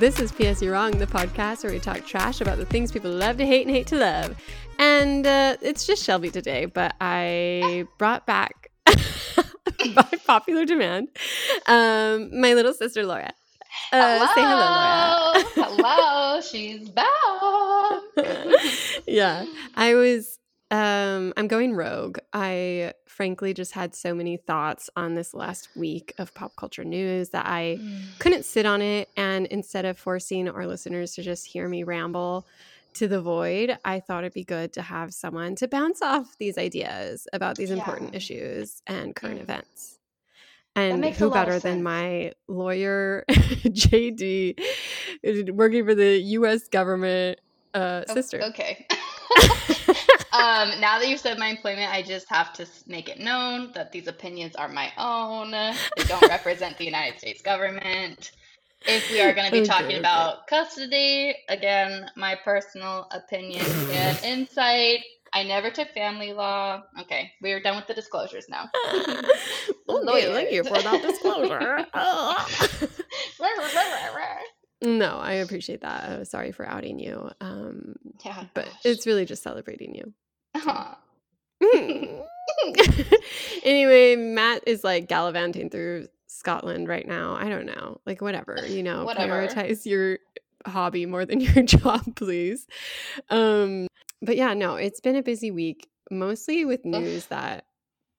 This is PS You're Wrong, the podcast where we talk trash about the things people love to hate and hate to love. And uh, it's just Shelby today, but I brought back, by popular demand, um, my little sister Laura. Uh, say hello, Hello. Hello. She's back. Yeah, I was. Um, I'm going rogue. I frankly just had so many thoughts on this last week of pop culture news that I couldn't sit on it. And instead of forcing our listeners to just hear me ramble to the void, I thought it'd be good to have someone to bounce off these ideas about these important issues and current Mm. events. And who better than my lawyer, JD, working for the US government uh, sister? Okay. um, now that you've said my employment, I just have to make it known that these opinions are my own. They don't represent the United States government. If we are going to be Okay, talking okay. about custody, again, my personal opinion and insight. I never took family law. Okay, we are done with the disclosures now. okay, thank you for that disclosure. no, I appreciate that. Uh, sorry for outing you. Um, yeah, but gosh. it's really just celebrating you. Aw. anyway, Matt is like gallivanting through Scotland right now. I don't know. Like, whatever, you know, Whatever. prioritize your hobby more than your job, please. Um, but yeah, no, it's been a busy week, mostly with news that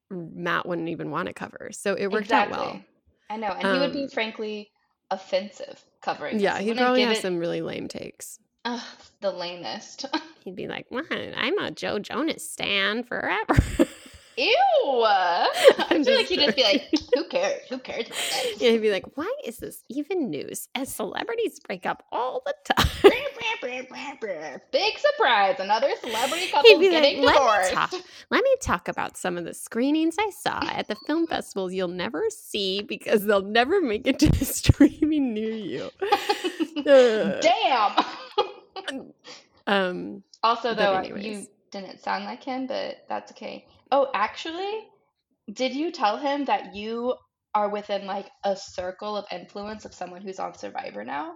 Matt wouldn't even want to cover. So it worked out well. I know, and he would be Um, frankly offensive covering. Yeah, he'd probably give have it- some really lame takes. Ugh, the lamest. He'd be like, "What? I'm a Joe Jonas stan forever." Ew! I feel just like he'd just be like, "Who cares? Who cares about that?" yeah, he'd be like, "Why is this even news? As celebrities break up all the time." Big surprise! Another celebrity He'd couple be like, getting "Let me divorced. talk. Let me talk about some of the screenings I saw at the film festivals you'll never see because they'll never make it to streaming near you." Uh, Damn. um, Also, though, anyways. you didn't sound like him, but that's okay. Oh, actually, did you tell him that you are within like a circle of influence of someone who's on Survivor now?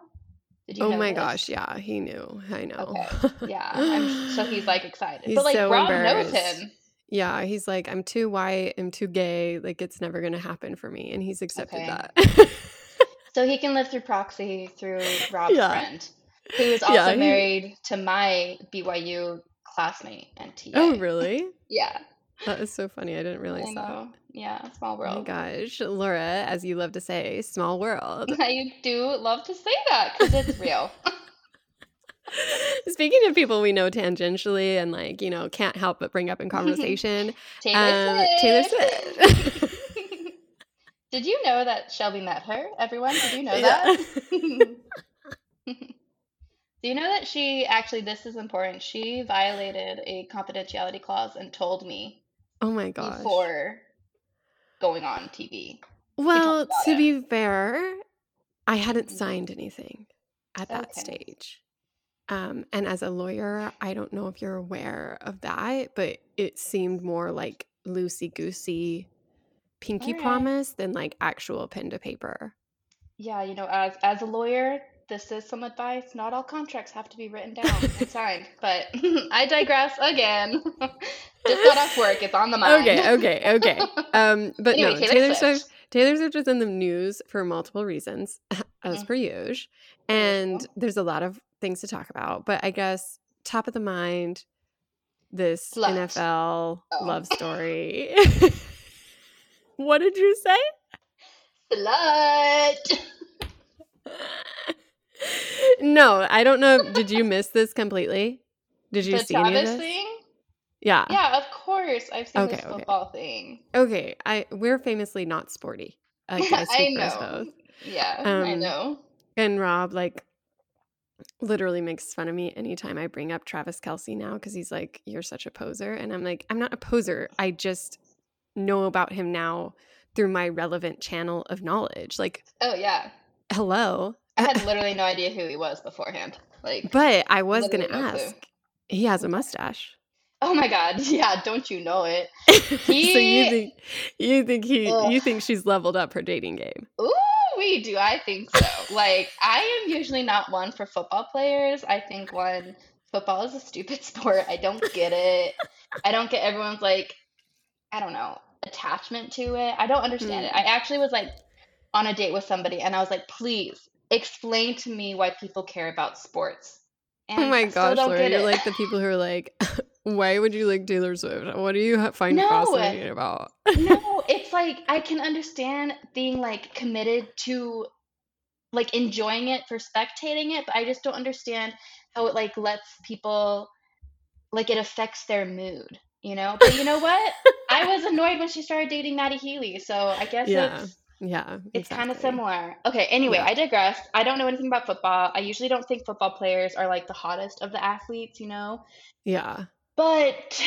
Did you oh my this? gosh, yeah, he knew. I know. Okay, Yeah, I'm, so he's like excited. He's but like so Rob knows him. Yeah, he's like, I'm too white, I'm too gay, like it's never gonna happen for me. And he's accepted Okay. that. So he can live through proxy through Rob's Yeah. friend, who is also Yeah, he- married to my BYU classmate and TA. oh, really? Yeah, That is so funny. I didn't I realize that. Yeah, small Oh world. gosh. Laura, as you love to say, small world. I do love to say that because it's real. Speaking of people we know tangentially and like, you know, can't help but bring up in conversation, Taylor um, Taylor Swift. Swift. Did you know that Shelby met her? Everyone, did you know Yeah. that? Do you know that she actually, this is important, she violated a confidentiality clause and told me oh my gosh. before going on TV. Well, to it. be fair, I hadn't Mhm. signed anything at that Okay. stage. Um, and as a lawyer, I don't know if you're aware of that, but it seemed more like loosey goosey pinky Alright. promise than like actual pen to paper. Yeah, you know, as as a lawyer, this is some advice. Not all contracts have to be written down and signed, but I digress again. Just got off work. It's on the mind. Okay, okay, okay. Um, but Anyway, no, Taylor Taylor Swift. Swift. Taylor Swift is in the news for multiple reasons, as Mhm. per usual. And there's a lot of things to talk about. But I guess top of the mind, this Slut. NFL Oh. love story. what did you say? Slut. No, I don't know. Did you miss this completely? Did you The see any of this? thing? Yeah. Yeah, of course. I've seen Okay, this okay. football thing. Okay. I we're famously not sporty. I guess I speak for us know. Yeah, I Um, know. And Rob like literally makes fun of me anytime I bring up Travis Kelce now because he's like, "You're such a poser," and I'm like, "I'm not a poser. I just know about him now through my relevant channel of knowledge." Like, Oh yeah. hello. I had literally no idea who he was beforehand. Like, But I was gonna no clue. ask. He has a mustache. oh my god, yeah, don't you know it? so you He- think you think he Ugh. you think she's leveled up her dating game? Ooh, we do I think so. like, I am usually not one for football players. I think one, football is a stupid sport. I don't get it. I don't get everyone's like, I don't know, attachment to it. I don't understand mm. it. I actually was like on a date with somebody and I was like, please explain to me why people care about sports. Oh and oh my gosh, Laura, you're like the people who are like, why would you like Taylor Swift? What do you find no, fascinating about? no, it's like I can understand being like committed to like enjoying it for spectating it, but I just don't understand how it like lets people like it affects their mood, you know? But you know what? I was annoyed when she started dating Matty Healy, so I guess yeah. it's yeah, it's exactly. kind of similar. Okay, anyway, yeah. I digress. I don't know anything about football. I usually don't think football players are like the hottest of the athletes, you know? Yeah. But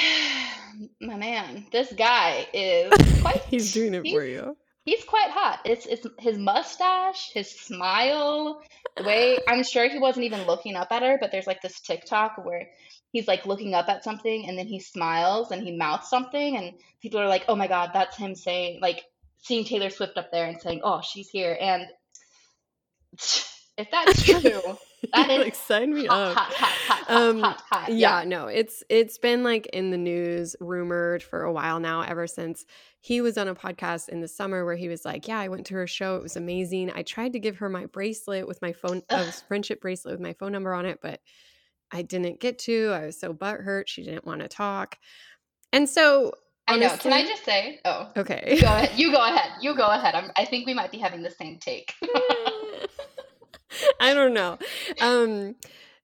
my man, this guy is quite He's doing it for you. He's quite hot. It's it's his mustache, his smile, the way I'm sure he wasn't even looking up at her, but there's like this TikTok where he's like looking up at something and then he smiles and he mouths something and people are like, "Oh my god, that's him saying like seeing Taylor Swift up there and saying, "Oh, she's here." And if that's true, that is like sign me hot, up. Hot, hot, um, hot, hot, yeah. yeah, no, it's it's been like in the news, rumored for a while now, ever since he was on a podcast in the summer where he was like, "Yeah, I went to her show. It was amazing. I tried to give her my bracelet with my phone, a friendship bracelet with my phone number on it, but I didn't get to. I was so butthurt. She didn't want to talk." And so I know. Can I just say? Oh, okay. Go ahead. You go ahead. You go ahead. I'm, I think we might be having the same take. I don't know. Um,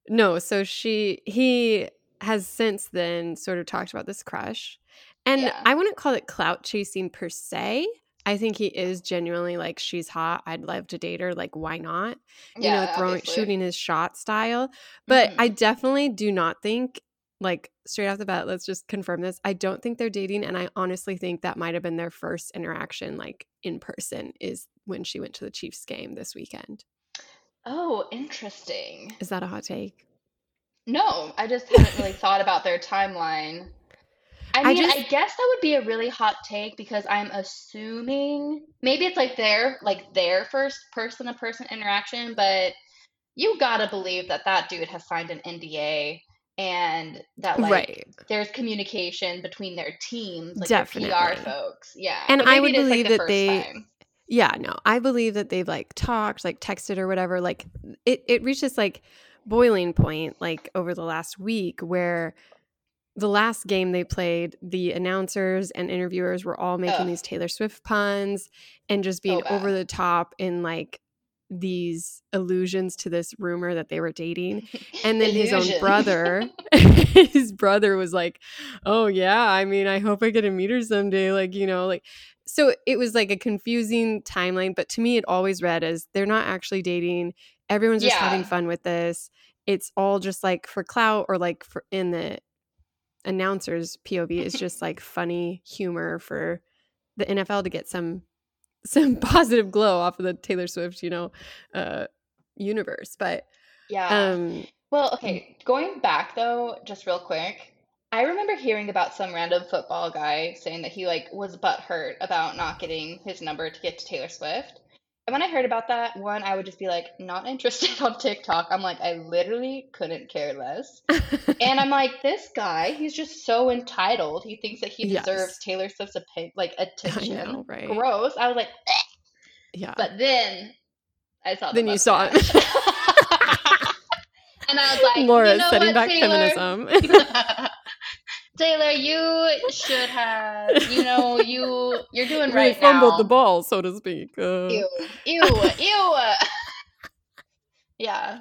no. So she he has since then sort of talked about this crush, and yeah. I wouldn't call it clout chasing per se. I think he is genuinely like she's hot. I'd love to date her. Like why not? You yeah, know, throwing obviously. shooting his shot style. But mm-hmm. I definitely do not think like straight off the bat, let's just confirm this. I don't think they're dating. And I honestly think that might have been their first interaction, like in person, is when she went to the Chiefs game this weekend. Oh, interesting. Is that a hot take? No, I just haven't really thought about their timeline. I mean, I, just, I, guess that would be a really hot take because I'm assuming maybe it's like their like their first person to person interaction, but you gotta believe that that dude has signed an NDA and that like right. there's communication between their teams, like Definitely. PR folks. Yeah. And I would believe like that they time. Yeah, no. I believe that they've like talked, like texted or whatever. Like it it reached this like boiling point like over the last week where the last game they played, the announcers and interviewers were all making Ugh. these Taylor Swift puns and just being over the top in like these allusions to this rumor that they were dating and then his own brother his brother was like oh yeah i mean i hope i get to meet her someday like you know like so it was like a confusing timeline but to me it always read as they're not actually dating. Everyone's just yeah. having fun with this. It's all just like for clout or like for in the announcers pov is just like funny humor for the nfl to get some some positive glow off of the Taylor Swift, you know, uh, universe. But yeah. Um, well, okay. Going back though, just real quick, I remember hearing about some random football guy saying that he like was butthurt about not getting his number to get to Taylor Swift. And when I heard about that, one, I would just be like, not interested on TikTok. I'm like, I literally couldn't care less. and I'm like, this guy, he's just so entitled. He thinks that he deserves. Taylor Swift's opinion, like attention. I know, right? Gross. I was like, eh. yeah. But then I saw. The then you saw it. and I was like, Laura you know setting what, back Taylor? feminism. Taylor, you should have, you know, you you're doing you right fumbled now. the ball, so to speak. Uh... Ew, ew, ew. yeah.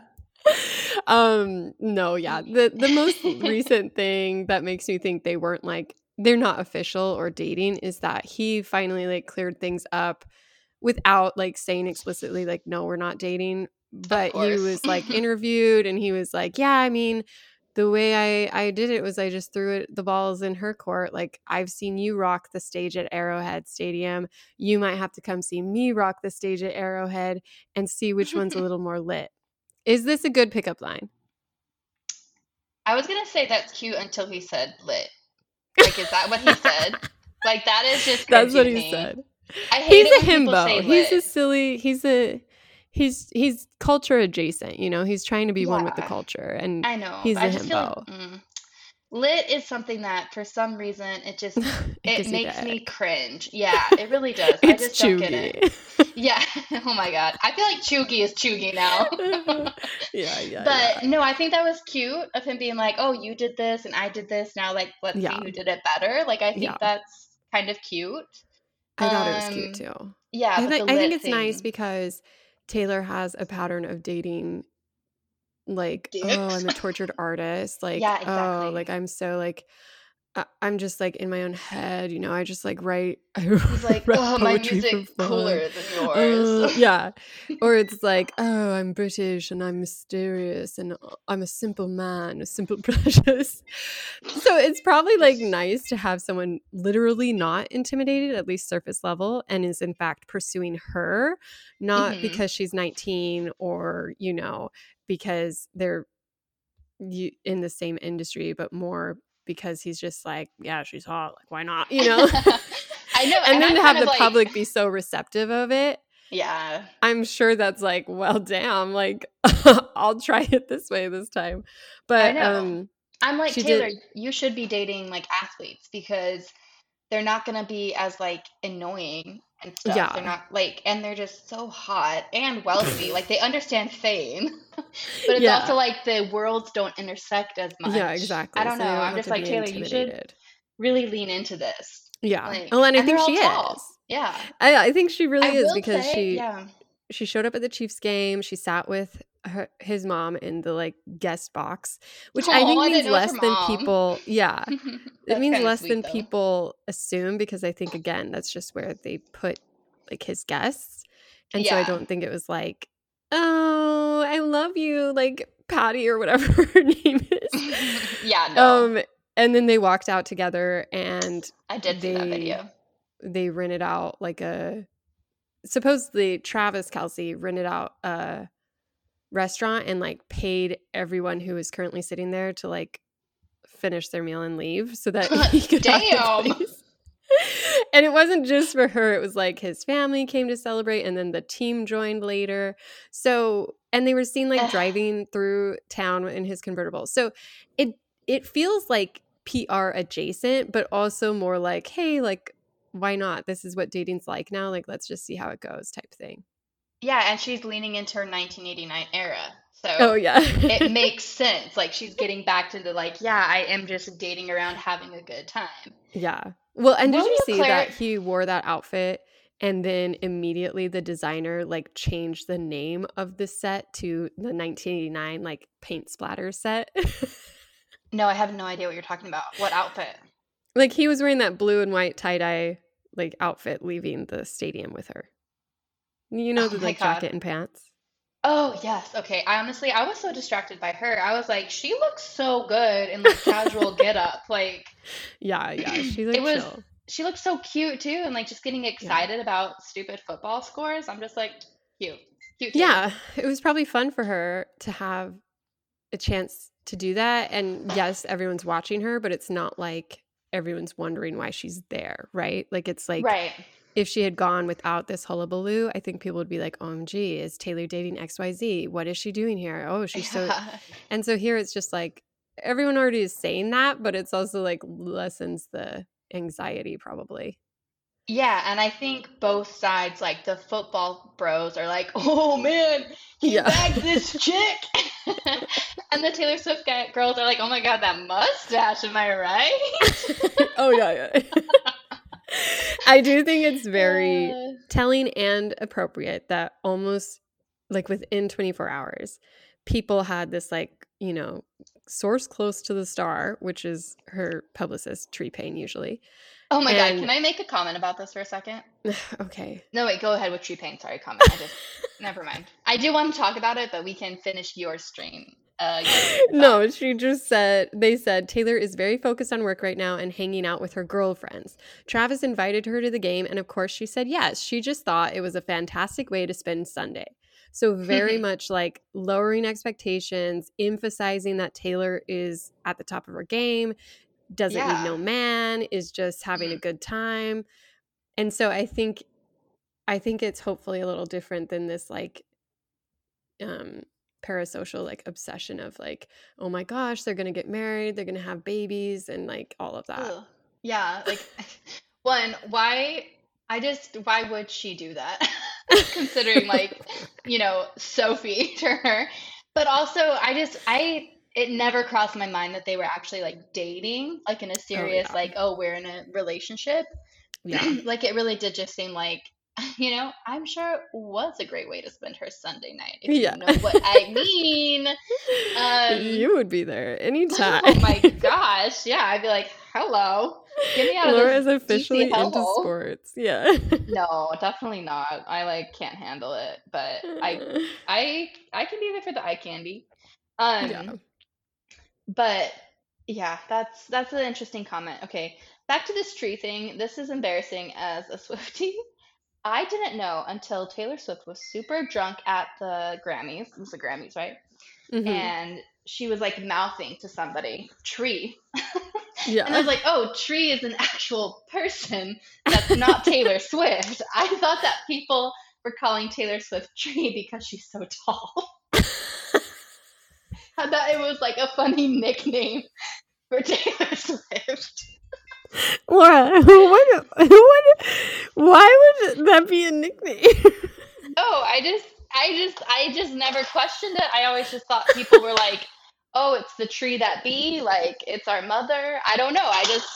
Um. No. Yeah. The the most recent thing that makes me think they weren't like they're not official or dating is that he finally like cleared things up without like saying explicitly like no we're not dating but he was like interviewed and he was like yeah i mean the way I I did it was I just threw it the balls in her court. Like I've seen you rock the stage at Arrowhead Stadium. You might have to come see me rock the stage at Arrowhead and see which one's a little more lit. Is this a good pickup line? I was gonna say that's cute until he said lit. Like, is that what he said? like that is just that's what he said. I hate he's it a when people say himbo. He's a silly. He's a he's he's culture adjacent. You know, he's trying to be one with the culture, and I know. he's a I just feel like himbo. mm, lit is something that for some reason it just it it makes me cringe. Yeah, it really does. I just don't get it. Yeah. Oh my God. I feel like cheugy is cheugy now. yeah, yeah, But yeah. no, I think that was cute of him being like, "Oh, you did this and I did this. Now, like, let's see who did it better." Like, I think yeah. that's kind of cute. I thought it was cute Um, too. yeah, I but think I think it's nice because Taylor has a pattern of dating like, oh. I'm a tortured artist. Like, Yeah, oh, like. I'm so like I'm just like in my own head, you know. I just like write I like, write "Oh, my music cooler than Uh, yours." yeah. Or it's like, oh, I'm British and I'm mysterious and uh, I'm a simple man, a simple precious. So it's probably like nice to have someone literally not intimidated, at least surface level, and is in fact pursuing her, not hmm because she's 19 or, you know, because they're you in the same industry, but more because he's just like, yeah, she's hot. Like, why not? You know? I know, and and then I'm to have the like, public be so receptive of it, yeah, I'm sure that's like, well, damn, like I'll try it this way this time. I But know. um I'm like, Taylor, did you should be dating like athletes because they're not gonna be as like annoying and stuff. Yeah. They're not like, and they're just so hot and wealthy. Like they understand fame, but it's also like the worlds don't intersect as much. Yeah, much. I don't So know. I'm just like, Taylor, you should really lean into this. Yeah. Like, Well, and I and think she tall. is. Yeah. I I think she really I is because say, she yeah. she showed up at the Chiefs game. She sat with her, his mom in the like guest box, which I Oh, think means it was less than people. Yeah, it means less sweet than though. people assume because I think again that's just where they put like his guests, and so I don't think it was like, oh, I love you, like Patty or whatever her name is. Yeah, no. Um, and then they walked out together and I did see that video. they rented out like a supposedly Travis Kelce rented out a restaurant and like paid everyone who was currently sitting there to like finish their meal and leave so that he could Damn. And it wasn't just for her, it was like his family came to celebrate and then the team joined later. So and they were seen like driving through town in his convertible. So it it feels like PR adjacent, but also more like, hey, like why not? This is what dating's like now. Like, let's just see how it goes, type thing. Yeah, and she's leaning into her 1989 era. So Oh So yeah, it makes sense. Like she's getting back to the like, yeah, I am just dating around having a good time. yeah. Well, and did you see clar- that he wore that outfit and then immediately the designer like changed the name of the set to the 1989 like paint splatter set? No, I have no idea what you're talking about. What outfit? like he was wearing that blue and white tie dye like outfit leaving the stadium with her. You know Oh the like God. jacket and pants. Oh, yes. Okay. I honestly, I was so distracted by her. I was like, she looks so good in like casual get up. Like Yeah, yeah. She's like it was chill. she looks so cute too and like just getting excited about stupid football scores. I'm just like, cute. Cute. Yeah, it was probably fun for her to have a chance to do that. And yes, everyone's watching her, but it's not like everyone's wondering why she's there, right? Like it's like Right. If she had gone without this hullabaloo, I think people would be like, oh, OMG, is Taylor dating XYZ? What is she doing here? Oh, she's so Yeah. and so here it's just like everyone already is saying that, but it's also like lessens the anxiety probably. Yeah, and I think both sides, like the football bros, are like, "Oh man, he Yeah. bagged this chick," and the Taylor Swift guy, girls are like, "Oh my god, that mustache! Am I right?" oh yeah, yeah. I do think it's very Uh, telling and appropriate that almost like within 24 hours people had this like you know source close to the star which is her publicist Tree Paine usually oh my god, can I make a comment about this for a second? okay No, wait, go ahead with Tree Paine. Sorry, comment. I just never mind. I do want to talk about it, but we can finish your stream. Uh, no she just said they said taylor is very focused on work right now and hanging out with her girlfriends. Travis invited her to the game and of course she said yes. She just thought it was a fantastic way to spend sunday. So very much like lowering expectations emphasizing that taylor is at the top of her game doesn't Yeah. need no man is just having a Mhm. good time. And so i think I think it's hopefully a little different than this like um parasocial like obsession of like oh my gosh they're gonna get married they're gonna have babies and like all of that Ugh. Yeah, like one, why I just why would she do that? Considering like, you know, Sophie Turner. But also I just I it never crossed my mind that they were actually like dating, like in a oh serious yeah like, oh, we're in a relationship. yeah like it really did just seem like you know, I'm sure it was a great way to spend her Sunday night, if you yeah know what I mean. Um, you would be there anytime oh my gosh, yeah, I'd be like, hello, get me out of Laura this is officially into sports yeah No, definitely not. I like can't handle it, but I I I can be there for the eye candy. yeah Um, but yeah, that's that's an interesting comment. Okay, back to this tree thing. This is embarrassing as a Swiftie. I didn't know until Taylor Swift was super drunk at the Grammys. It was the Grammys, right? hmm And she was like mouthing to somebody, tree. Yeah. And I was like, oh, Tree is an actual person that's not Taylor Swift. I thought that people were calling Taylor Swift Tree because she's so tall. I thought it was like a funny nickname for Taylor Swift. Laura, what, what, why would that be a nickname? Oh, I just, I just, I just never questioned it. I always just thought people were like, oh, it's the tree that be, like it's our mother. I don't know. I just,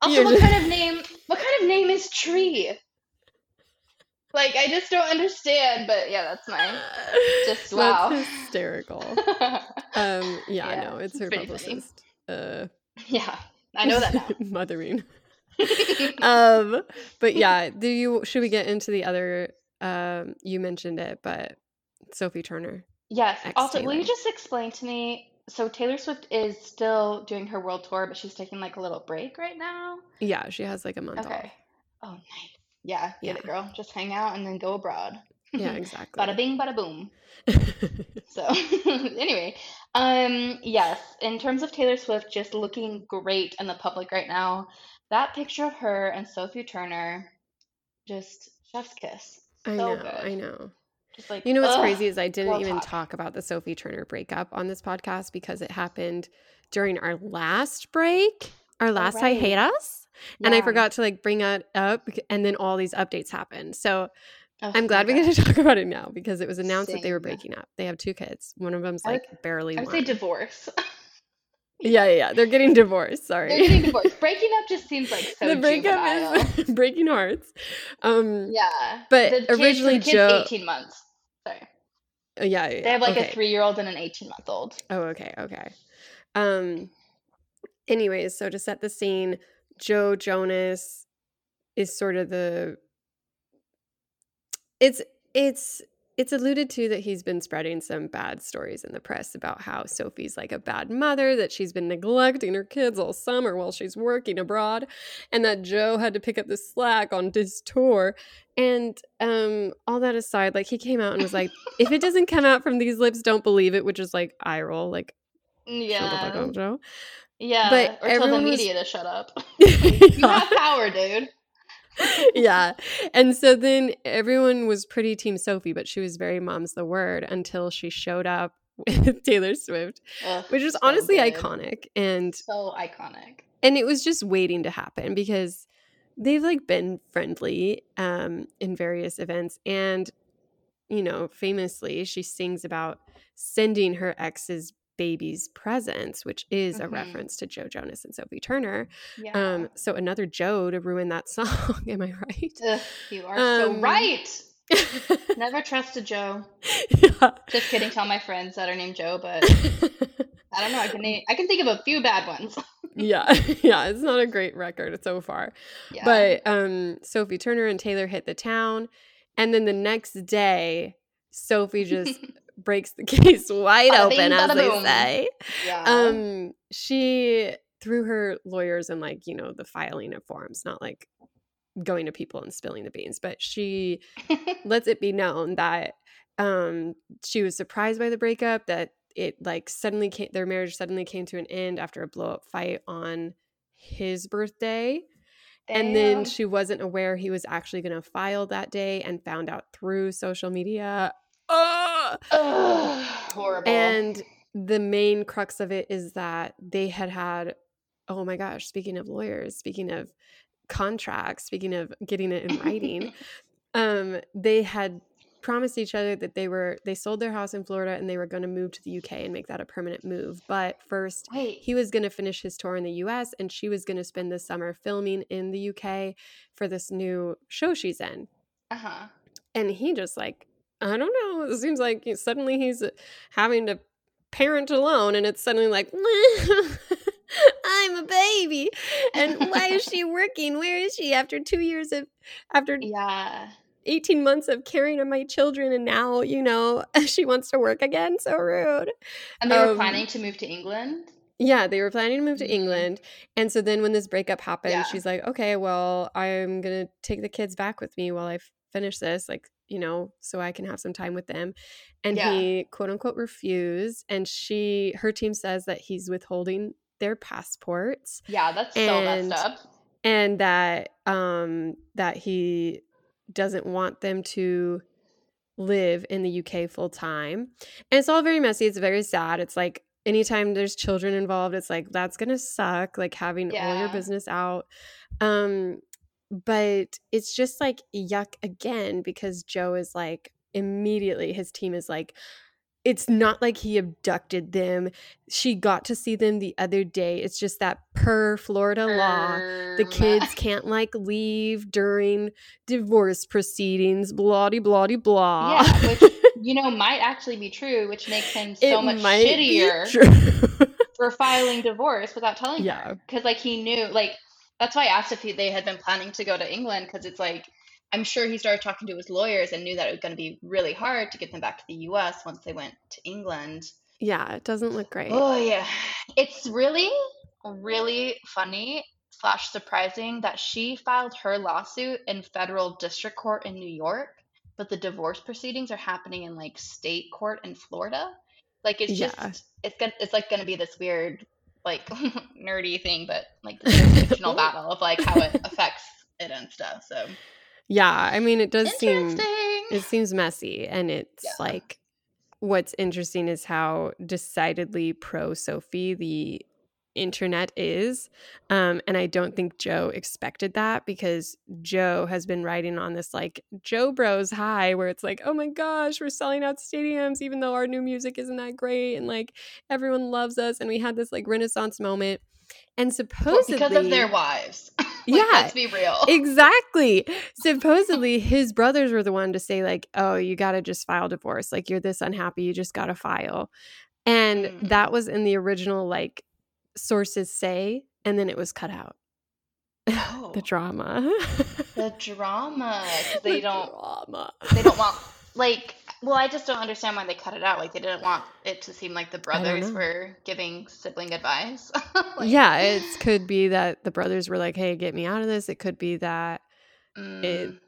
also, You're what just, kind of name, what kind of name is Tree? Like, I just don't understand. But yeah, that's my, just that's wow. hysterical. Um, yeah, yeah, no, it's it's her funny. publicist. Uh, Yeah, I know that now. mothering. Um, but yeah, do you should we get into the other? Um, you mentioned it, but Sophie Turner, Yes. Also, will you just explain to me? So Taylor Swift is still doing her world tour, but she's taking like a little break right now. Yeah, she has like a month off. Oh, nice. Yeah, Yeah, it, girl. Just hang out and then go abroad. yeah, exactly. Bada bing, bada boom. So, anyway, um, yes, in terms of Taylor Swift just looking great in the public right now, that picture of her and Sophie Turner, just chef's kiss. I So know, I know. Just like, You know what's ugh, crazy is I didn't even talk. talk about the Sophie Turner breakup on this podcast because it happened during our last break, our Oh, last I Hate right. Us. And I forgot to like bring it up and then all these updates happened. So Oh I'm glad we get gosh. to talk about it now because it was announced that they were Same. breaking up. They have two kids. One of them's I would, like barely I would say divorce. Yeah, yeah, yeah. They're getting divorced. Sorry, they're getting divorced. Breaking up just seems like so. the breakup juvenile. is breaking hearts. Um, Yeah. but The kid, so originally the kid's Joe. 18 months. Sorry. uh, Yeah, yeah, They have like a three year old and an 18 month old. Oh, okay, okay. Um. Anyways, so to set the scene, Joe Jonas is sort of the. It's it's it's alluded to that he's been spreading some bad stories in the press about how Sophie's like a bad mother, that she's been neglecting her kids all summer while she's working abroad, and that Joe had to pick up the slack on this tour. And um, all that aside, like he came out and was like, "If it doesn't come out from these lips, don't believe it," which is like eye roll, like shut the fuck Yeah. Joe. Yeah. But Or tell the everyone was, media to shut up. Like, you have power, dude. yeah. And so then everyone was pretty Team Sophie, but she was very mom's the word until she showed up with Taylor Swift, Ugh, which was so honestly good. iconic. And So iconic. and it was just waiting to happen because they've like been friendly um in various events and you know famously she sings about sending her ex's babies presents, which is a hmm reference to joe jonas and sophie turner Yeah. um so another joe to ruin that song am i right Ugh, you are so um right. Never trust a Joe. yeah Just kidding. Tell my friends that are named Joe, but I don't know. I can name. I can think of a few bad ones. yeah yeah it's not a great record so far Yeah. but um sophie turner and taylor hit the town and then the next day sophie just breaks the case wide Bada open bing, as they boom. say Yeah. um she through her lawyers and like you know the filing of forms not like going to people and spilling the beans but she lets it be known that um she was surprised by the breakup that it like suddenly came their marriage suddenly came to an end after a blow up fight on his birthday And then she wasn't aware he was actually going to file that day and found out through social media. Ugh! Ugh, horrible. And the main crux of it is that they had had, oh my gosh, speaking of lawyers, speaking of contracts, speaking of getting it in writing, um, they had promised each other that they were they sold their house in Florida and they were going to move to the UK and make that a permanent move. But first, Wait. he was going to finish his tour in the US and she was going to spend the summer filming in the UK for this new show she's in. Uh-huh. And he just like I don't know, it seems like he- suddenly he's having to parent alone and it's suddenly like I'm a baby. And why is she working? Where is she after 2 years of after Yeah. 18 months of caring of my children and now you know she wants to work again so rude And they were Um, planning to move to England? yeah they were planning to move to Mhm. england and so then when this breakup happened Yeah. she's like okay well i'm gonna take the kids back with me while i finish this like you know so i can have some time with them and Yeah. he quote unquote refused and she her team says that he's withholding their passports Yeah, that's so And- messed up. and that um that he doesn't want them to live in the UK full time. And it's all very messy. It's very sad. It's like anytime there's children involved, it's like that's going to suck like having all your business out. Um but it's just like yuck again because Joe is like immediately his team is like it's not like he abducted them. She got to see them the other day. It's just that per Florida law, the Um, kids can't like leave during divorce proceedings, blah de blah de blah. Yeah, which you know might actually be true, which makes him so much might be shittier true. for filing divorce without telling Yeah. her. Because like he knew, like that's why I asked if he, they had been planning to go to England. Because it's like I'm sure he started talking to his lawyers and knew that it was going to be really hard to get them back to the U.S. once they went to England. yeah, it doesn't look great. Oh yeah, it's really, really funny slash surprising that she filed her lawsuit in federal district court in New York, but the divorce proceedings are happening in like state court in Florida. Like it's Yeah. just it's gonna it's like gonna be this weird like nerdy thing, but like the jurisdictional battle of like how it affects it and stuff. So Yeah, I mean it does seem it seems messy and it's Yeah. like what's interesting is how decidedly pro Sophie the internet is um and i don't think joe expected that because joe has been riding on this like Jo Bros high where it's like oh my gosh we're selling out stadiums even though our new music isn't that great and like everyone loves us and we had this like renaissance moment and Well, supposedly because of their wives. like, Yeah, let's be real. exactly supposedly his brothers were the one to say like oh you got to just file divorce like you're this unhappy you just got to file and Mm. that was in the original like sources say and then it was cut out. Oh. the drama. The drama they The don't drama. they don't want like well i just don't understand why they cut it out like they didn't want it to seem like the brothers were giving sibling advice. Like, yeah it could be that the brothers were like hey get me out of this. It could be that mm,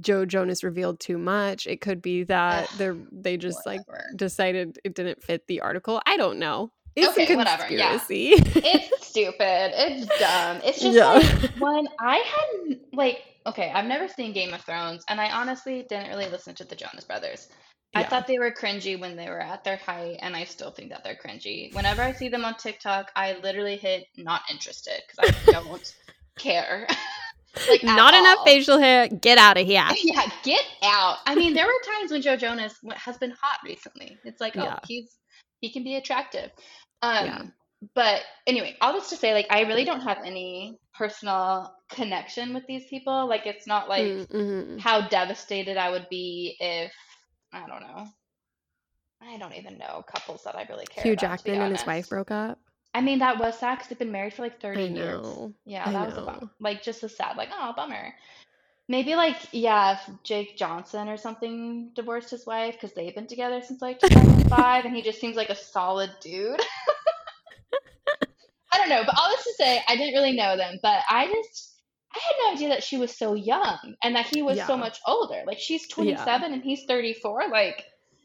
joe jonas revealed too much. It could be that they're they just like decided it didn't fit the article. I don't know it's Okay, whatever, yeah. it's stupid it's dumb it's just Yeah. like when i had like okay i've never seen game of thrones and i honestly didn't really listen to the jonas brothers I thought they were cringy when they were at their height, and I still think that they're cringy. Whenever I see them on TikTok, I literally hit not interested because I don't care. like Not enough facial hair. Get out of here. Yeah, get out. I mean, there were times when Joe Jonas has been hot recently. It's like, oh, Yeah. he's he can be attractive. Um, Yeah. but anyway, all this to say, like, I really don't have any personal connection with these people. Like, it's not like Mm-hmm. how devastated I would be if I don't know. I don't even know couples that I really care Hugh about. Jackman and his wife broke up. I mean, that was sad because they've been married for like 30 I years. Yeah, that was a know. bum. Like just a sad, like, oh, bummer. Maybe like, yeah, if Jake Johnson or something divorced his wife because they've been together since like 2005 and he just seems like a solid dude. I don't know, but all this to say, I didn't really know them, but I just, I had no idea that she was so young and that he was so much older. Like she's 27 and he's 34. Like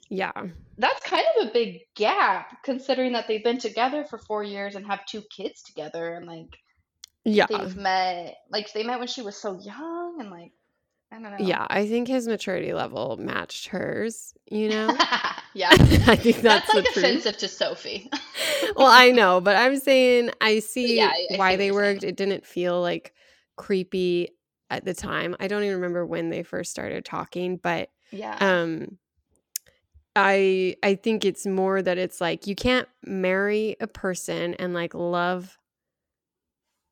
Yeah. that's kind of a big gap considering that they've been together for four years and have two kids together and like Yeah. they've met like they met when she was so young and like I don't know. Yeah, I think his maturity level matched hers, you know? yeah. I think that's, That's, like offensive to Sophie. well, I know, but I'm saying I see Yeah, I- I why they worked. saying. It didn't feel like creepy at the time. I don't even remember when they first started talking, but yeah. um I I think it's more that it's like you can't marry a person and like love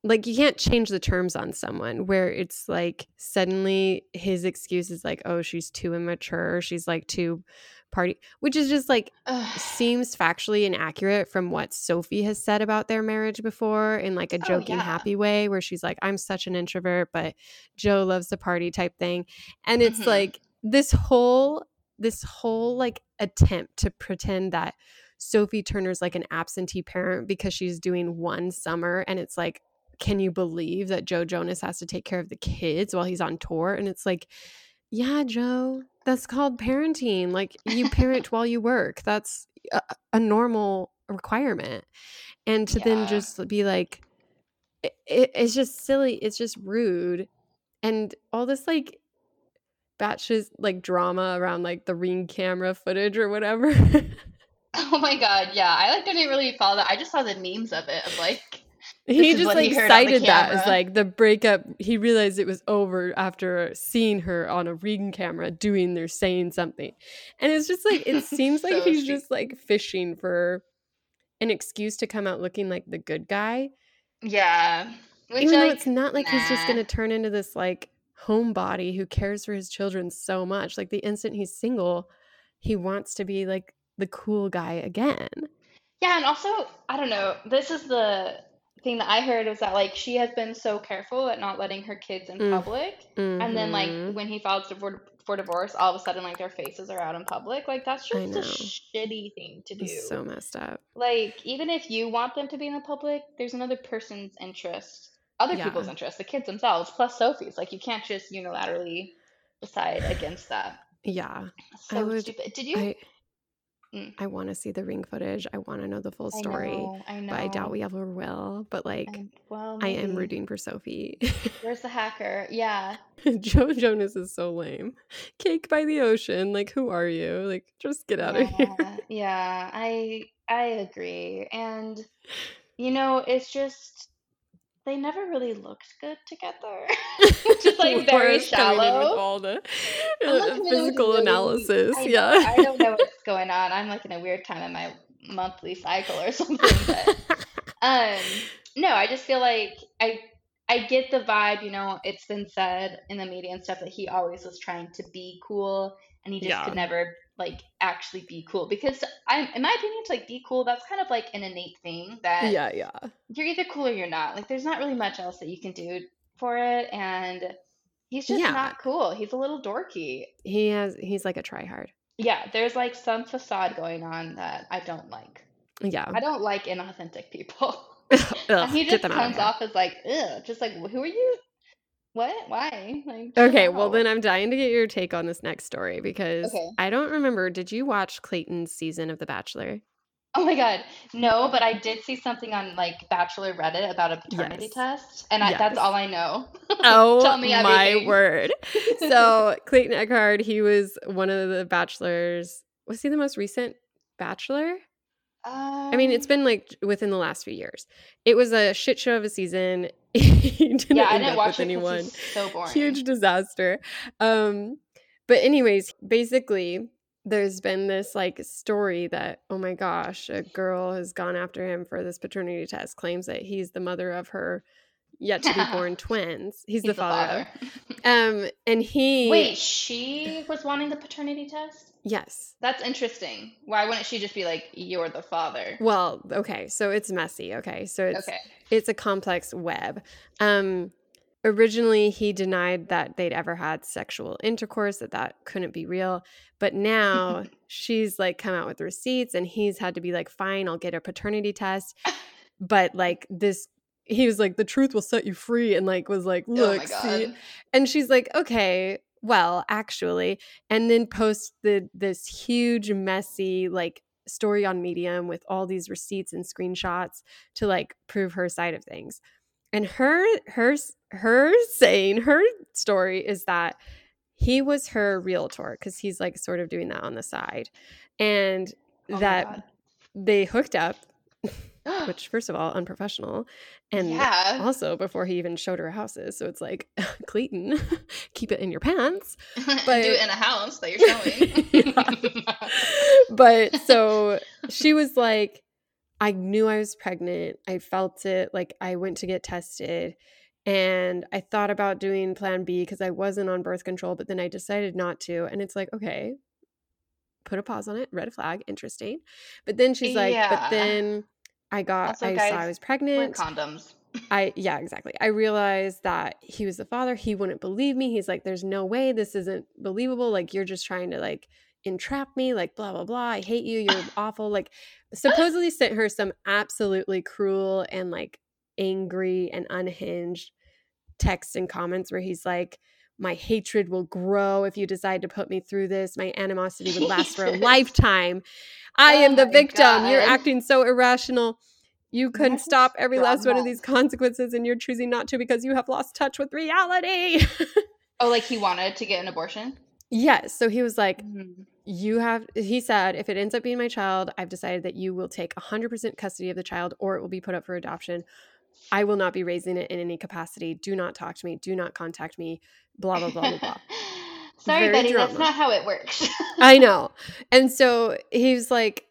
like you can't change the terms on someone where it's like suddenly his excuse is like oh she's too immature she's like too party which is just like Ugh. seems factually inaccurate from what Sophie has said about their marriage before in like a Oh, joking yeah. happy way where she's like I'm such an introvert but Joe loves the party type thing and it's Mhm. like this whole this whole like attempt to pretend that Sophie Turner's like an absentee parent because she's doing one summer and it's like can you believe that Joe Jonas has to take care of the kids while he's on tour? And it's like yeah Joe that's called parenting. Like you parent while you work. That's a, a normal requirement. And to then just be like it, it, it's just silly. It's just rude. And all this like batches like drama around like the ring camera footage or whatever. Oh my god, yeah. I like didn't really follow that. I just saw the memes of it. Of like he just like he heard on the cited that as like the breakup. He realized it was over after seeing her on a ring camera doing or saying something. And it's just like it seems like he's just like fishing for an excuse to come out looking like the good guy. Yeah. Which even though like it's not like he's just gonna turn into this like homebody who cares for his children so much. Like the instant he's single he wants to be like the cool guy again. Yeah, and also, I don't know, this is the thing that I heard was that like she has been so careful at not letting her kids in Mm. public. And then like Mhm. when he files for, for divorce, all of a sudden like their faces are out in public. Like that's just a shitty thing to do. It's so messed up Like even if you want them to be in the public, there's another person's interest, other Yeah. people's interest, the kids themselves, plus Sophie's. Like you can't just unilaterally decide against that. yeah So would- stupid. Did you? I Mm. I want to see the ring footage. I want to know the full story. I know, I know. but I doubt we ever will. But like, I- well, I am rooting for Sophie. Where's the hacker? Yeah. Joe Jonas is so lame. Cake by the ocean. Like, who are you? Like, just get out of here. Yeah, yeah, I I agree. And you know, it's just they never really looked good together. Just like very in with shallow. all the uh, physical really- analysis. I yeah. I don't know what's going on. I'm like in a weird time in my monthly cycle or something. But um, no, I just feel like I I get the vibe. You know, it's been said in the media and stuff that he always was trying to be cool, and he just Yeah. could never like actually be cool. Because I, in my opinion, to like be cool, that's kind of like an innate thing that yeah, yeah. you're either cool or you're not. Like, there's not really much else that you can do for it, and he's just Yeah. not cool. He's a little dorky. He has. He's like a tryhard. Yeah, there's like some facade going on that I don't like. Yeah. I don't like inauthentic people. Ugh, and he just comes off as like, ugh, just like, who are you? What? Why? Like, Okay, well then I'm dying to get your take on this next story because Okay. I don't remember. Did you watch Clayton's season of The Bachelor? Oh my god, no, but I did see something on like Bachelor Reddit about a paternity Yes. test, and I, that's all I know. Oh Tell me my word! So Clayton Echard, he was one of the bachelors. Was he the most recent bachelor? I mean, it's um been like within the last few years. It was a shit show of a season. he didn't yeah, I end didn't up watch with it anyone. so boring. Huge disaster. Um, but anyways, basically, there's been this like story that oh my gosh, a girl has gone after him for this paternity test. Claims that he's the mother of her yet to be born twins. He's, He's the, father. of. Um, and he Wait, she was wanting the paternity test? yes. That's interesting. Why wouldn't she just be like, "You're the father"? Well, okay, so it's messy. Okay, so it's Okay. it's a complex web. Um, originally, he denied that they'd ever had sexual intercourse, that that couldn't be real. But now she's like come out with receipts, and he's had to be like, "Fine, I'll get a paternity test." But like this, he was like, "The truth will set you free," and like was like, oh "Look, see," and she's like, "Okay." Well, actually, and then post the this huge messy like story on Medium with all these receipts and screenshots to like prove her side of things. and her her her saying her story is that he was her realtor because he's like sort of doing that on the side and Oh that they hooked up which first of all unprofessional and yeah. also before he even showed her houses so it's like clayton keep it in your pants Do but- it in a house that you're showing. but so she was like i knew i was pregnant i felt it like i went to get tested and i thought about doing plan b because i wasn't on birth control but then i decided not to and it's like okay put a pause on it red flag interesting but then she's like Yeah. but then i got Also, i guys, saw i was pregnant condoms. I yeah, exactly. I realized that he was the father. He wouldn't believe me. He's like, "There's no way this isn't believable. Like you're just trying to like entrap me. Like blah blah blah. I hate you. You're awful." Like supposedly sent her some absolutely cruel and like angry and unhinged texts and comments where he's like, "My hatred will grow if you decide to put me through this. My animosity would last for a lifetime. I Oh am the my victim. You're acting so irrational." You couldn't That's stop every last one of these consequences, and you're choosing not to because you have lost touch with reality. Oh, like he wanted to get an abortion? yes. So he was like, Mhm. You have, he said, if it ends up being my child, I've decided that you will take 100% custody of the child or it will be put up for adoption. I will not be raising it in any capacity. Do not talk to me. Do not contact me. Blah, blah, blah, blah, blah. Sorry, Very Betty, that's not how it works. I know. And so he was like,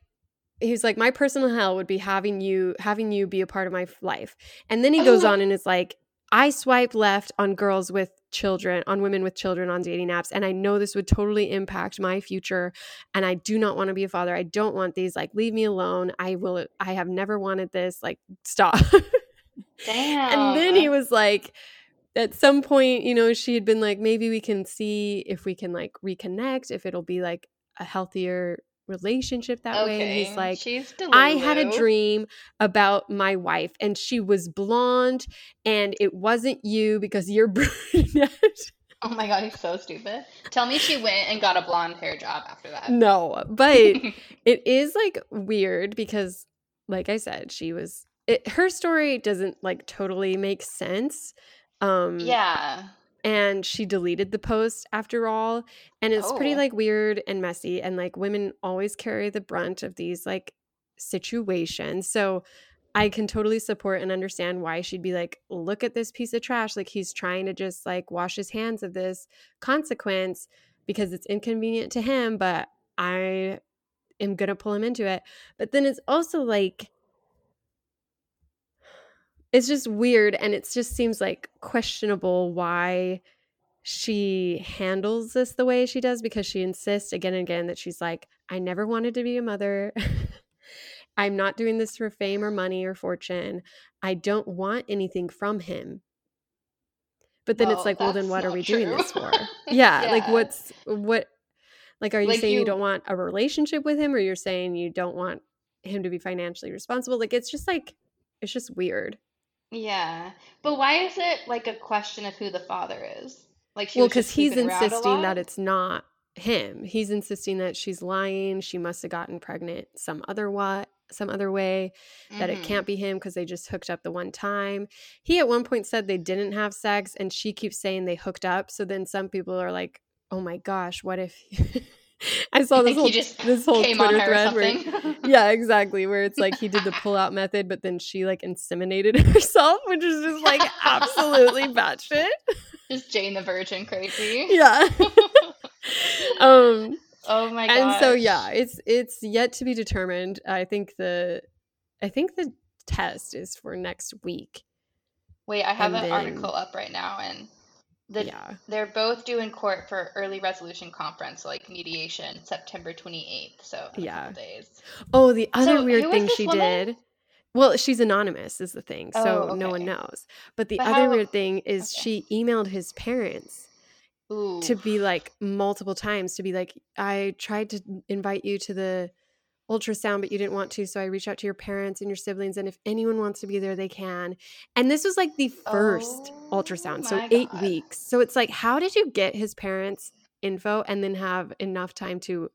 he was like, my personal hell would be having you having you be a part of my life. And then he goes on and is like, I swipe left on girls with children, on women with children on dating apps, and I know this would totally impact my future. And I do not want to be a father. I don't want these. Like, leave me alone. I will. I have never wanted this. Like, stop. Damn. and then he was like at some point you know she had been like maybe we can see if we can like reconnect if it'll be like a healthier relationship that way and he's like She's I had a dream about my wife and she was blonde and it wasn't you because you're brunette. Oh my god, he's so stupid. Tell me she went and got a blonde hair job after that. no, but it is like weird because like I said, she was it, her story doesn't like totally make sense. Um yeah. and she deleted the post after all and it's pretty Oh. like weird and messy and like women always carry the brunt of these like situations so i can totally support and understand why she'd be like look at this piece of trash like he's trying to just like wash his hands of this consequence because it's inconvenient to him but i am gonna pull him into it but then it's also like it's just weird and it just seems like questionable why she handles this the way she does because she insists again and again that she's like i never wanted to be a mother. I'm not doing this for fame or money or fortune. I don't want anything from him. But then it's like well then what are we doing this for? Yeah, like what's what like are you Like saying you you- don't want a relationship with him or you're saying you don't want him to be financially responsible? Like it's just like it's just weird Yeah. But why is it like a question of who the father is? Like well because he's sleeping around a insisting that it's not him he's insisting that she's lying she must have gotten pregnant some other what some other way that it Mhm. can't be him because they just hooked up the one time he at one point said they didn't have sex and she keeps saying they hooked up so then some people are like oh my gosh what if i saw this whole just this whole came on twitter thread where yeah exactly where it's like he did the pull out method but then she like inseminated herself which is just like absolutely batshit. Just Jane the Virgin crazy. yeah. Um Oh my god. and so yeah it's it's yet to be determined. I think the i think the test is for next week. Wait, I have and an then- article up right now and the yeah they're both due in court for early resolution conference, like mediation, September 28th. So Yeah. days. oh the other So, weird thing she woman? did well she's anonymous is the thing so Oh, no one knows but the But other how- weird thing is okay. she emailed his parents Ooh. to be like multiple times to be like i tried to invite you to the ultrasound but you didn't want to so i reached out to your parents and your siblings and if anyone wants to be there they can and this was like the first Oh ultrasound so eight God. weeks so it's like how did you get his parents info and then have enough time to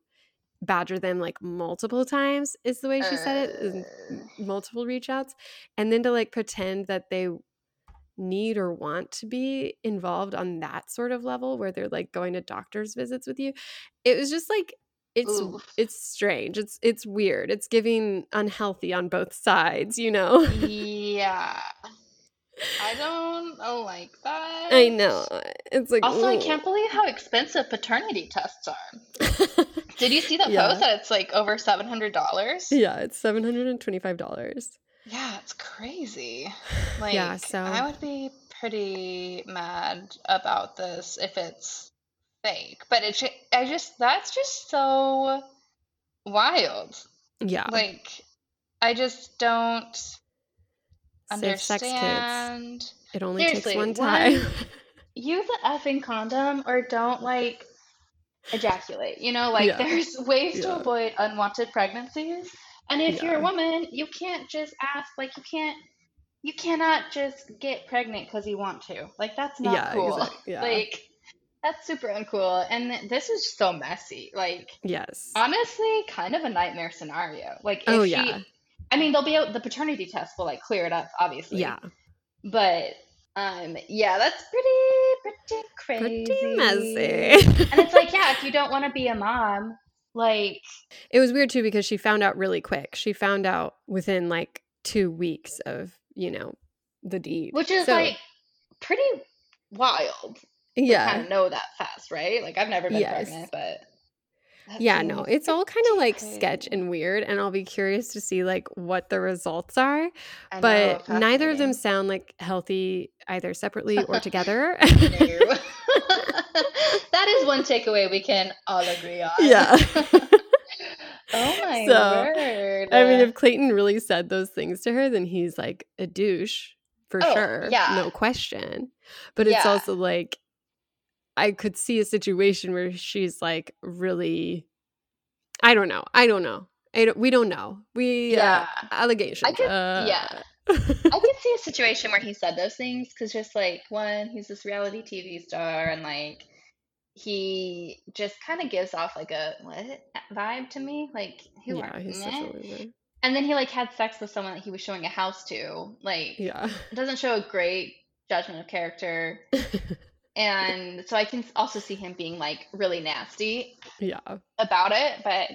badger them like multiple times is the way she said it Uh. multiple reach outs and then to like pretend that they need or want to be involved on that sort of level where they're like going to doctor's visits with you. It was just like it's it's strange. It's it's weird. It's giving unhealthy on both sides, you know. Yeah. I don't I like that. I know. It's like Also, I can't believe how expensive paternity tests are. Did you see the Yeah. post that it's like over seven hundred dollars? yeah, it's seven hundred and twenty-five dollars. Yeah, it's crazy. Like, Yeah, so- I would be pretty mad about this if it's fake. But it's I just that's just so wild. Yeah, Like, I just don't safe sex kids. It only takes Seriously, one one- time. Use an effing condom or don't like ejaculate. You know, like Yeah. there's ways to avoid unwanted pregnancies. And if you're a woman, you can't just ask like you can't you cannot just get pregnant because you want to. Like that's not Yeah, cool. exact- yeah. Like that's super uncool. And this is so messy. Like yes. honestly, kind of a nightmare scenario. Like if Oh, she, yeah. I mean, they'll be able, the paternity test will like clear it up, obviously. Yeah. But um, yeah, that's pretty pretty crazy. Pretty messy. and it's like, yeah, if you don't want to be a mom, like, It was weird too because she found out really quick. She found out within like two weeks of, you know, the deed. which is So, like pretty wild. Yeah. kind of know that fast, right? Like, I've never been Yes. pregnant, but Yeah, no, it's all kind of like sketch and weird, and I'll be curious to see like what the results are. I know, But neither of them sound like healthy either separately or together. That is one takeaway we can all agree on. Yeah. oh my So, word. I mean, if Clayton really said those things to her, then he's like a douche for Oh, sure. yeah. No question. But it's Yeah. also like, I could see a situation where she's like really, I don't know. I don't know. I don't, we don't know. We, Yeah. uh, allegations. could- uh, yeah. I could see a situation where he said those things because just like one, he's this reality TV star and like he just kind of gives off like a what vibe to me, like who yeah, are he's such a loser. And then he like had sex with someone that he was showing a house to. Like Yeah. it doesn't show a great judgment of character. And so I can also see him being like really nasty yeah. about it, but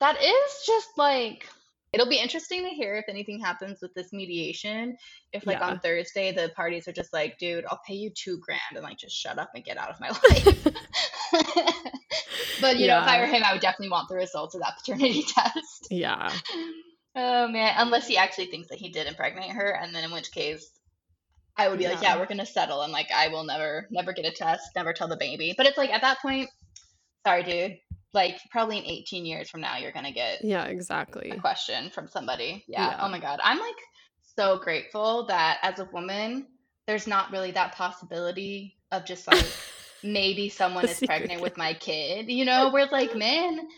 that is just like it'll be interesting to hear if anything happens with this mediation. If like Yeah. on Thursday the parties are just like, dude, I'll pay you two grand and like just shut up and get out of my life. but you know, if I were him, I would definitely want the results of that paternity test. Yeah. Oh man, unless he actually thinks that he did impregnate her, and then in which case I would be like, Yeah. yeah, we're gonna settle, and like I will never, never get a test, never tell the baby. But it's like at that point, sorry, dude. Like probably in 18 years from now, you're gonna get Yeah, exactly. a question from somebody. Yeah. Yeah. Oh my god, I'm like so grateful that as a woman, there's not really that possibility of just like maybe someone is pregnant with my kid. You know, where like men.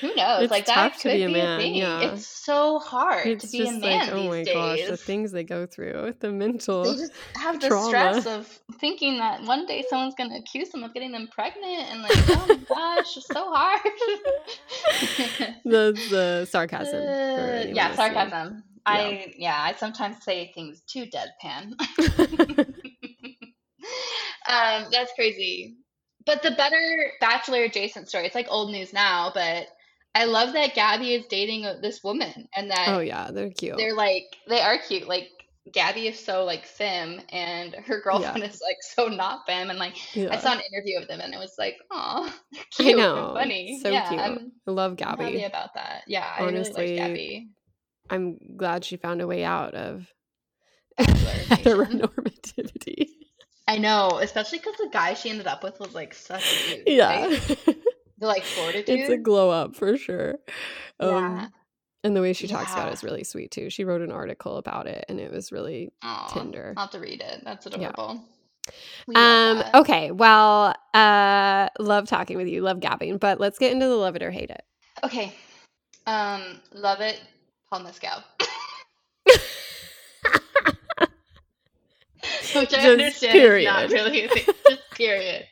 Who knows? It's like that tough to be a man, thing. yeah. It's so hard It's to be a man like, oh my these gosh, the things they go through, the mental. they just have the trauma. stress of thinking that one day someone's gonna accuse them of getting them pregnant, and like, oh my gosh, it's so hard. the the sarcasm. Uh, yeah, sarcasm. I yeah, I sometimes say things too deadpan. um, that's crazy. But the better Bachelor adjacent story, it's like old news now, but I love that Gabby is dating uh, this woman and that oh yeah, they're cute. they're like they are cute. Like Gabby is so like femme and her girlfriend is like so not femme and like yeah. I saw an interview of them and it was like, oh, I cute and know, funny. so yeah, cute. I'm, I love I'm happy Gabby. about that. Yeah, I Honestly, really like Gabby. I'm glad she found a way out of heteronormativity. I know, especially because the guy she ended up with was like such a dude. yeah, right? The like fortitude. it's a glow up for sure. Um, yeah. And the way she talks about it is really sweet too. She wrote an article about it, and it was really tender. I'll have to read it. That's Yeah. adorable. We Um. that. Okay. Well. Uh. Love talking with you. Love gabbing. But let's get into the love it or hate it. Okay. Um, love it, Paul Mescal. Which I Just understand is period. not really a thing. Just period.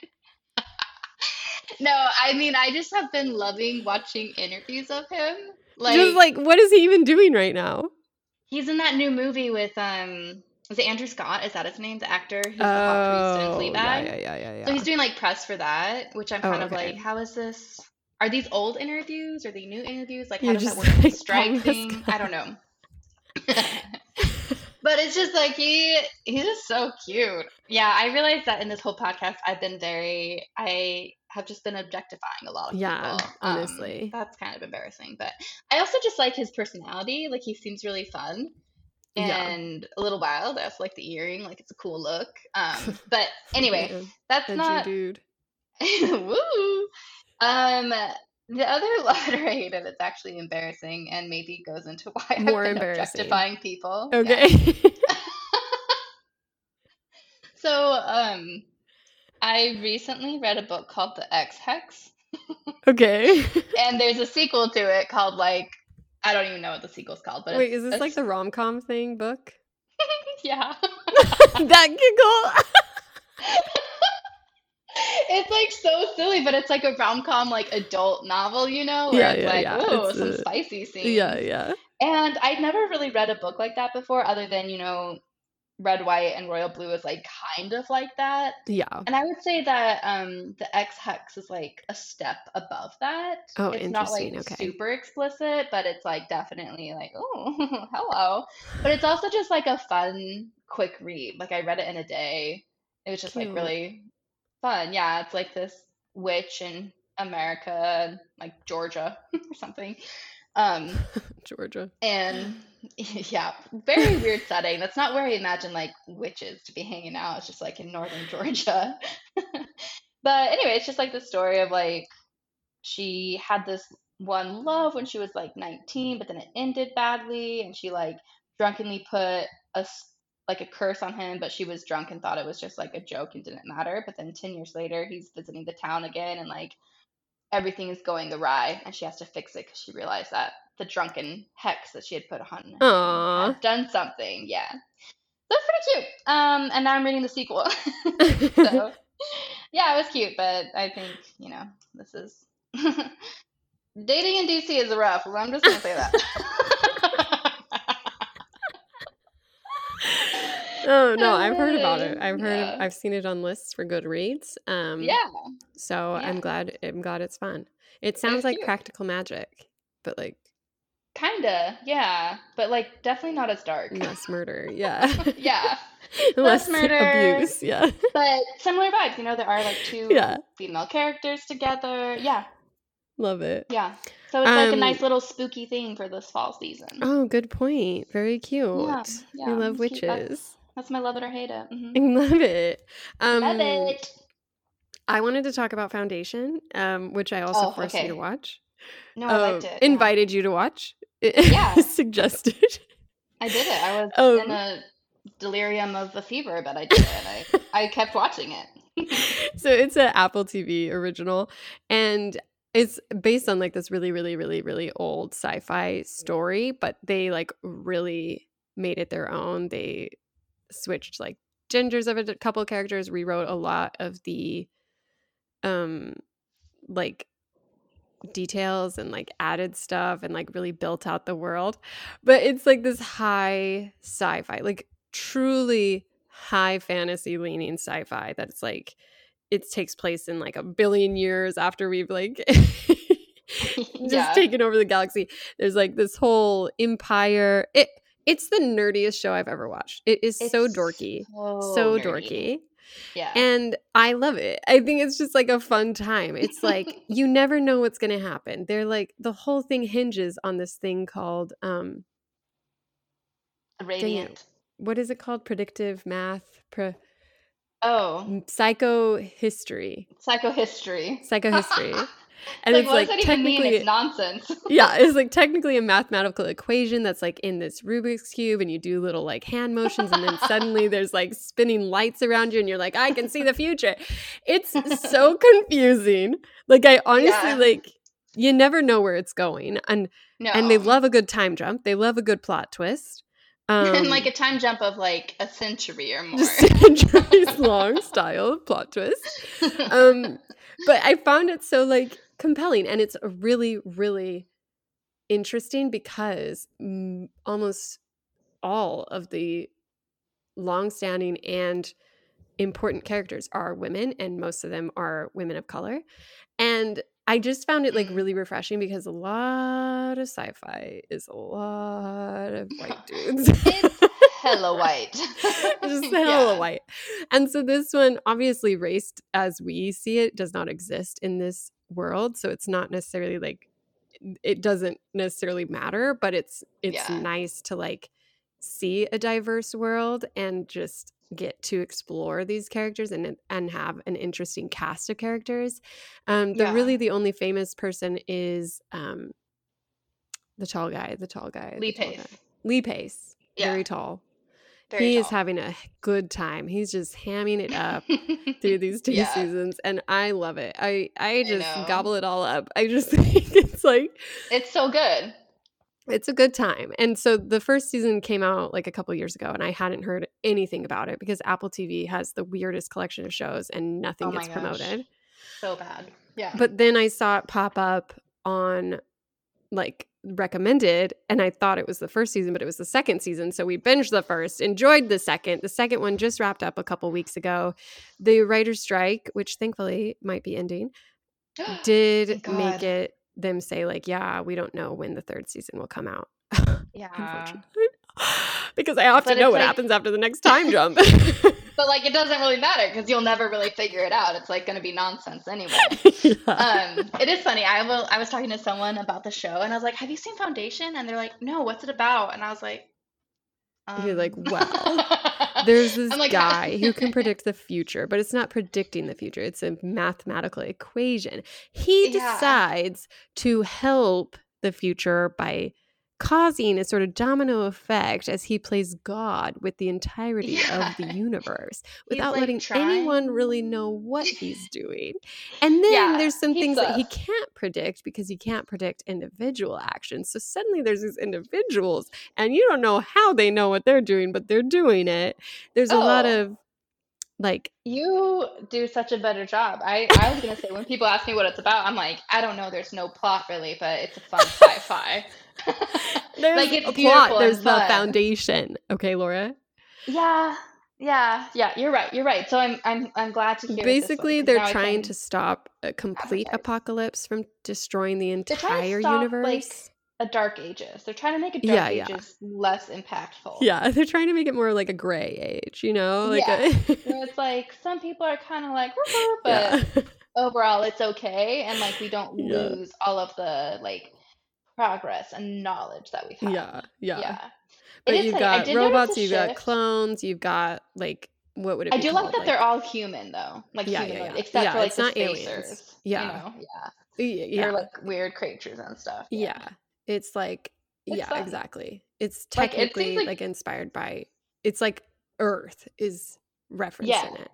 no, I mean I just have been loving watching interviews of him. Like, Just like, what is he even doing right now? he's in that new movie with um is it Andrew Scott? Is that his name? The actor who's the hot priest in Oh, Fleabag. yeah, yeah, yeah, yeah, So he's doing like press for that, which I'm Oh, kind of okay. like, how is this? Are these old interviews? Are they new interviews? Like, how You're does that work like, strike thing? I don't know. But it's just like he he's just so cute. Yeah, I realized that in this whole podcast, I've been very I have just been objectifying a lot of Yeah, people. Um, honestly. that's kind of embarrassing. But I also just like his personality. Like he seems really fun Yeah. and a little wild. I also like the earring. Like it's a cool look. Um, but anyway, that's edgy not dude. Woo! Um, the other letter I hated is actually embarrassing and maybe goes into why I've More been embarrassing. objectifying people. Yeah. Okay. So, um, I recently read a book called The Ex Hex, okay. and there's a sequel to it called like I don't even know what the sequel's called, but Wait, is this like the rom com thing book? yeah. that giggle. it's like so silly, but it's like a rom com like adult novel, you know, Yeah, yeah, like, yeah. ooh, It's some a- spicy scenes. yeah, yeah. And I'd never really read a book like that before, other than, you know, Red, White, and Royal Blue is like kind of like that. Yeah. And I would say that um the Ex Hex is like a step above that. Oh, it's not like interesting. Okay. super explicit, but it's like definitely like, oh, hello. But it's also just like a fun, quick read. Like I read it in a day. It was just like really fun. Yeah, it's like this witch in America, like Georgia or something. Um Georgia. and yeah, very weird setting. That's not where I imagine like witches to be hanging out. It's just like in northern Georgia. but anyway, it's just like the story of like she had this one love when she was like 19, but then it ended badly, and she like drunkenly put a like a curse on him, but she was drunk and thought it was just like a joke and didn't matter. But then 10 years later, he's visiting the town again, and like everything is going awry, and she has to fix it because she realized that the drunken hex that she had put on him Aw. had done something. Yeah, that's pretty cute. Um, and now I'm reading the sequel. so yeah, it was cute, but I think you know this is dating in DC is rough. I'm just gonna say that. Oh no, I've heard about it. I've heard. Yeah. I've seen it on lists for Goodreads. Um, yeah, So I'm glad. I'm glad it's fun. It sounds like cute. practical magic, but like kinda. Yeah, but like definitely not as dark. less murder. Yeah. yeah, less murder. abuse. Yeah. but similar vibes. You know, there are like two Yeah. female characters together. Yeah, Love it. yeah. So it's like a Um, nice little spooky thing for this fall season. Oh, good point. Very cute. yeah, I love it's cute. Witches. That's my love it or hate it. Mhm. I love it. Um, Love it. I wanted to talk about Foundation, um, which I also Oh, forced you to watch. No, I Uh, liked it. yeah. Invited you to watch. Yeah. Suggested. I did it. I was Um, in a delirium of the fever, but I did it. I, I kept watching it. so it's an Apple TV original, and it's based on like this really, really, really, really old sci-fi story, but they like really made it their own. They switched like genders of a couple characters, rewrote a lot of the um like details and like added stuff and like really built out the world. But it's like this high sci-fi, like truly high fantasy leaning sci-fi that's like it takes place in like a billion years after we've like just Yeah. taken over the galaxy. There's like this whole empire. It it's the nerdiest show I've ever watched. It is so dorky. So, So dorky. Yeah. And I love it. I think it's just like a fun time. It's like you never know what's going to happen. They're like the whole thing hinges on this thing called um Radiant. what is it called? Predictive math, pro, Oh, psychohistory. psychohistory. Psychohistory. And like, it's what like does that even mean? technically It's nonsense. yeah, it's like technically a mathematical equation that's like in this Rubik's cube, and you do little like hand motions, and then suddenly there's like spinning lights around you, and you're like, I can see the future. It's so confusing. Like I honestly Yeah. like you never know where it's going, and No. and they love a good time jump. They love a good plot twist. Um, and like a time jump of like a century or more. centuries long style plot twist. Um, but I found it so like compelling, and it's really, really interesting because almost all of the long-standing and important characters are women and most of them are women of color and i just found it like Mm. really refreshing because a lot of sci-fi is a lot of white dudes It's hella white. just hella Yeah. white and so this one obviously race as we see it does not exist in this world so it's not necessarily like it doesn't necessarily matter but it's it's Yeah. nice to like see a diverse world and just get to explore these characters and and have an interesting cast of characters um the Yeah. really the only famous person is um the tall guy the tall guy Lee Pace. guy. lee pace Yeah. very tall Very he is having a good time he's just hamming it up through these two Yeah. seasons and i love it i i I just know. gobble it all up i just think it's like It's so good. it's a good time and so the first season came out like a couple years ago and i hadn't heard anything about it because apple tv has the weirdest collection of shows and nothing Oh gets gosh. promoted So bad. Yeah. but then i saw it pop up on like recommended and i thought it was the first season but it was the second season so we binged the first enjoyed the second. The second one just wrapped up a couple weeks ago. The writer's strike which thankfully might be ending did make it them say like yeah we don't know when the third season will come out. Yeah. because i have to know what like- happens after the next time jump But like it doesn't really matter because you'll never really figure it out. It's like going to be nonsense anyway. Yeah. um, it is funny. I will. I was talking to someone about the show, and I was like, "Have you seen Foundation?" And they're like, "No, what's it about?" And I was like, You're like, um, "Well, There's this like, guy who can predict the future, but it's not predicting the future. It's a mathematical equation. He Yeah. decides to help the future by causing a sort of domino effect as he plays God with the entirety Yeah. of the universe without like, letting anyone really know what he's doing. And then Yeah, there's some things that he can't predict because he can't predict individual actions. So suddenly there's these individuals and you don't know how they know what they're doing, but they're doing it. There's a lot Oh. of like You do such a better job. I, I was gonna say when people ask me what it's about, I'm like, I don't know. There's no plot really, but it's a fun sci-fi. There's like it's a plot, there's the fun. foundation. Okay, Laura. Yeah, yeah, yeah. You're right. You're right. So I'm I'm I'm glad to hear. way, they're trying can- to stop a complete apocalypse from destroying the entire stop, universe. like, a Dark Ages. They're trying to make a Dark yeah. Ages less impactful. yeah, they're trying to make it more like a gray age, you know? Like Yeah. a it's like some people are kind of like, but yeah. overall it's okay, and like we don't Yeah. lose all of the like progress and knowledge that we've had. yeah, yeah. Yeah. But It is you've funny. I got robots, you've got clones, you've got like what would it I do called? like that they're all human though, like Yeah, yeah, yeah. except Yeah, for like it's the not aliens. Yeah. you know? yeah, yeah. They're like weird creatures and stuff. yeah. It's like It's yeah, fun. exactly. It's Like, it technically like, like- inspired by it's like Earth is referenced in it.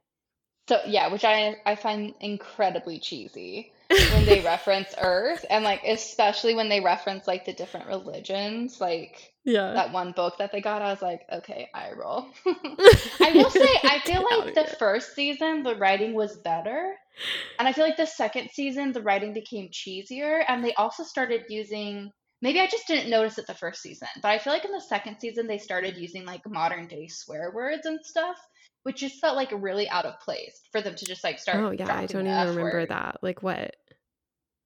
So yeah, which I I find incredibly cheesy when they reference Earth and like especially when they reference like the different religions, like yeah. that one book that they got, I was like, okay, I roll. I will say I feel like the here. first season the writing was better. And I feel like the second season the writing became cheesier and they also started using maybe I just didn't notice it the first season, but I feel like in the second season they started using like modern day swear words and stuff, which just felt like really out of place for them to just like start Oh yeah, I don't even remember word. that. Like what?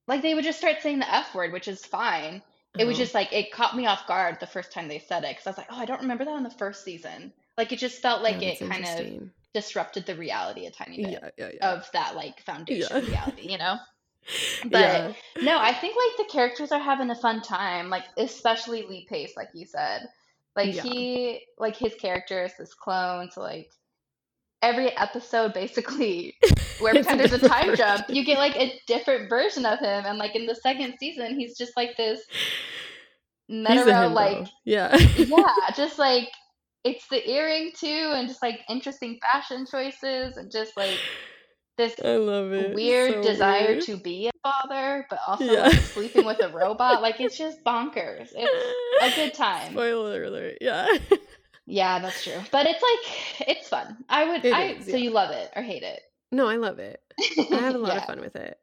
Like they would just start saying the F word, which is fine. It was Oh. just like it caught me off guard the first time they said it because I was like, oh, I don't remember that in the first season. Like it just felt like Oh, it kind of disrupted the reality a tiny bit Yeah, yeah, yeah. of that like foundation Yeah. reality, you know? But yeah. no, I think like the characters are having a fun time, like especially Lee Pace, like you said. Like Yeah. he like his character is this clone, so like every episode basically where there's a time jump, you get like a different version of him. And like in the second season, he's just like this He's a Netero, himbo. like yeah. yeah, just like it's the earring too, and just like interesting fashion choices, and just like this I love it. weird So desire weird. to be a father, but also Yeah. like sleeping with a robot. Like it's just bonkers. It's a good time. Spoiler alert. Yeah. Yeah, that's true. But it's like it's fun. I would. It I is, so yeah. you love it or hate it? no, I love it. I have a lot of fun with it.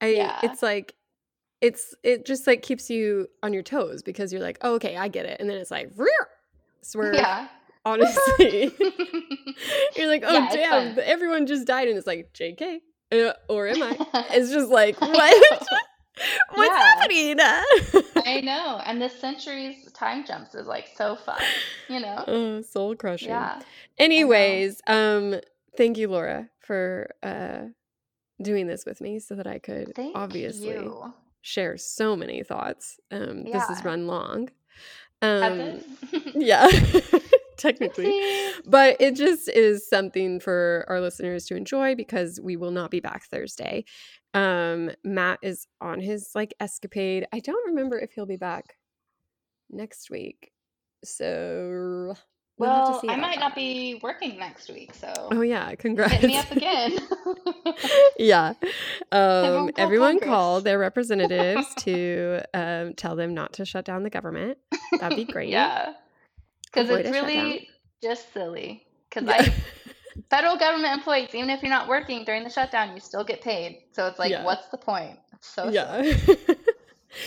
I Yeah. it's like it's it just like keeps you on your toes because you're like, oh, okay, I get it. And then it's like Rear! swerve. Yeah. honestly. You're like, oh Yeah, damn, everyone just died, and it's like, JK, uh, or am I? It's just like, what? What's Yeah. happening? I know. And this century's time jumps is like so fun, you know? oh, soul crushing. Yeah. Anyways, um, thank you, Laura, for uh doing this with me so that I could Thank obviously you. share so many thoughts. Um, this has run long. Um, yeah, technically. But it just is something for our listeners to enjoy because we will not be back Thursday. Um, Matt is on his like escapade. I don't remember if he'll be back next week. So we'll, have to Well, see I might not be working next week, so Oh yeah, congrats. hit me up again. yeah. Um, call everyone Congress. call their representatives to um, tell them not to shut down the government. That'd be great. yeah. Because it's really just silly. Because Yeah. I federal government employees, even if you're not working during the shutdown, you still get paid. So it's like, Yeah. what's the point? It's so yeah.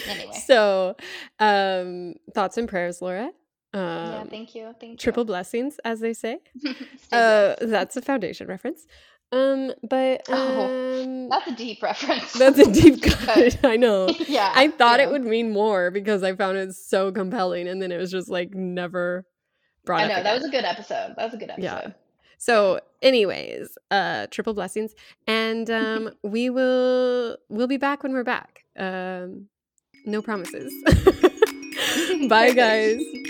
Anyway. So, um, thoughts and prayers, Laura. Um, yeah, thank you. Thank triple blessings, as they say. Uh, that's a foundation reference. Um, but Oh, um, That's a deep reference. that's a deep cut. I know. yeah. I thought you it would mean more because I found it so compelling, and then it was just like never brought I know that was a good episode. That was a good episode. Yeah. So, anyways, uh, triple blessings, and um, we will we'll be back when we're back. Um, no promises. Bye, guys.